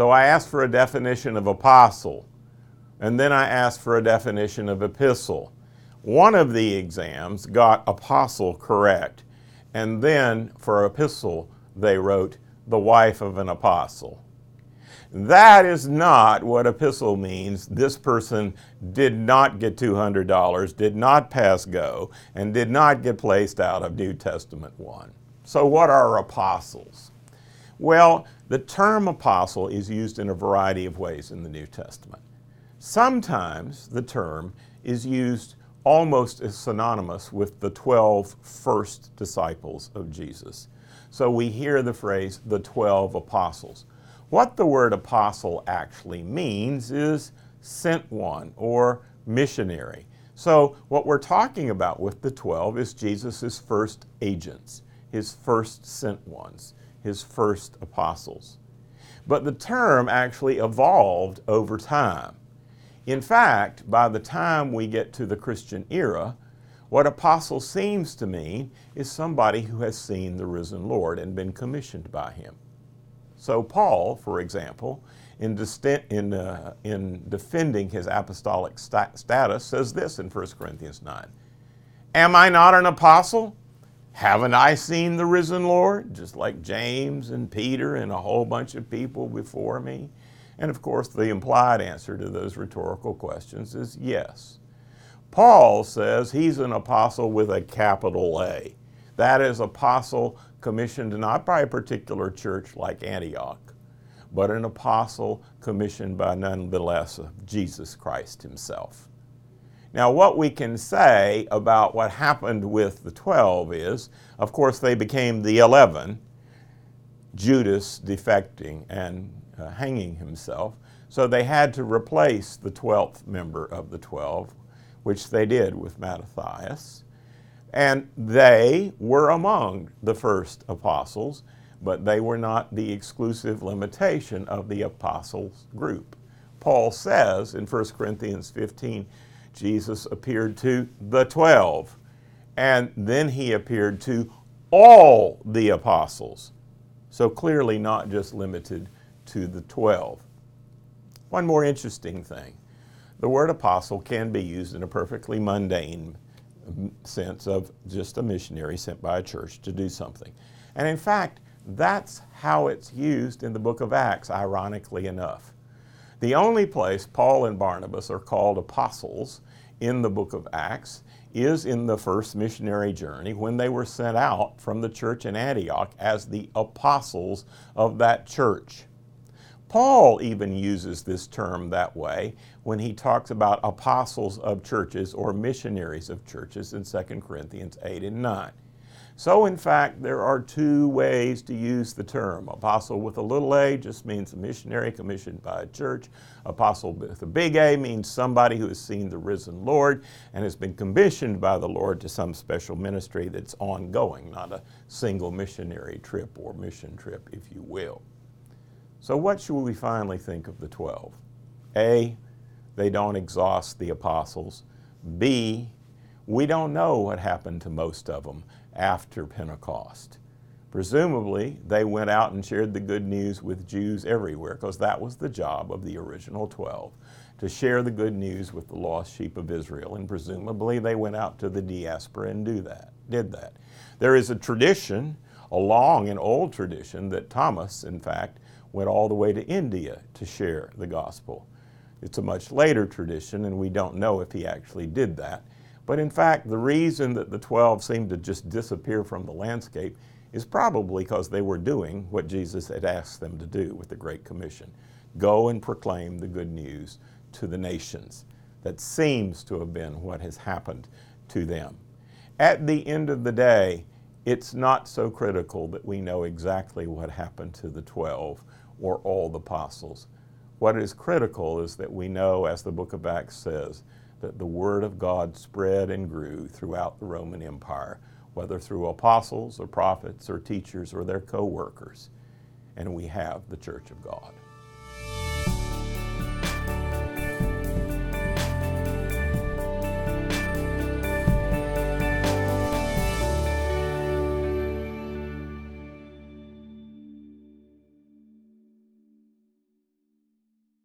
So I asked for a definition of apostle, and then I asked for a definition of epistle. One of the exams got apostle correct, and then for epistle, they wrote the wife of an apostle. That is not what epistle means. This person did not get $200, did not pass go, and did not get placed out of New Testament 1. So, what are apostles? Well, the term apostle is used in a variety of ways in the New Testament. Sometimes the term is used almost as synonymous with the 12 first disciples of Jesus. So we hear the phrase the 12 apostles. What the word apostle actually means is sent one or missionary. So, what we're talking about with the 12 is Jesus' first agents, his first sent ones, his first apostles. But the term actually evolved over time. In fact, by the time we get to the Christian era, what apostle seems to mean is somebody who has seen the risen Lord and been commissioned by him. So, Paul, for example, in, in, uh, in defending his apostolic st- status, says this in 1 Corinthians 9 Am I not an apostle? Haven't I seen the risen Lord? Just like James and Peter and a whole bunch of people before me. And of course, the implied answer to those rhetorical questions is yes. Paul says he's an apostle with a capital A. That is, apostle commissioned not by a particular church like Antioch, but an apostle commissioned by none the less Jesus Christ himself. Now, what we can say about what happened with the 12 is, of course, they became the 11, Judas defecting and uh, hanging himself. So they had to replace the 12th member of the 12, which they did with Matthias. And they were among the first apostles, but they were not the exclusive limitation of the apostles group. Paul says in 1 Corinthians 15, Jesus appeared to the 12, and then he appeared to all the apostles. So clearly, not just limited to the 12. One more interesting thing the word apostle can be used in a perfectly mundane sense of just a missionary sent by a church to do something. And in fact, that's how it's used in the book of Acts, ironically enough. The only place Paul and Barnabas are called apostles in the book of Acts is in the first missionary journey when they were sent out from the church in Antioch as the apostles of that church. Paul even uses this term that way when he talks about apostles of churches or missionaries of churches in 2 Corinthians 8 and 9. So, in fact, there are two ways to use the term. Apostle with a little a just means a missionary commissioned by a church. Apostle with a big A means somebody who has seen the risen Lord and has been commissioned by the Lord to some special ministry that's ongoing, not a single missionary trip or mission trip, if you will. So, what should we finally think of the 12? A, they don't exhaust the apostles. B, we don't know what happened to most of them after Pentecost. Presumably, they went out and shared the good news with Jews everywhere because that was the job of the original 12 to share the good news with the lost sheep of Israel. And presumably, they went out to the diaspora and do that, did that. There is a tradition, a long and old tradition, that Thomas, in fact, went all the way to India to share the gospel. It's a much later tradition, and we don't know if he actually did that. But in fact, the reason that the 12 seemed to just disappear from the landscape is probably because they were doing what Jesus had asked them to do with the Great Commission go and proclaim the good news to the nations. That seems to have been what has happened to them. At the end of the day, it's not so critical that we know exactly what happened to the 12 or all the apostles. What is critical is that we know, as the book of Acts says, that the word of God spread and grew throughout the Roman Empire, whether through apostles or prophets or teachers or their co workers. And we have the church of God.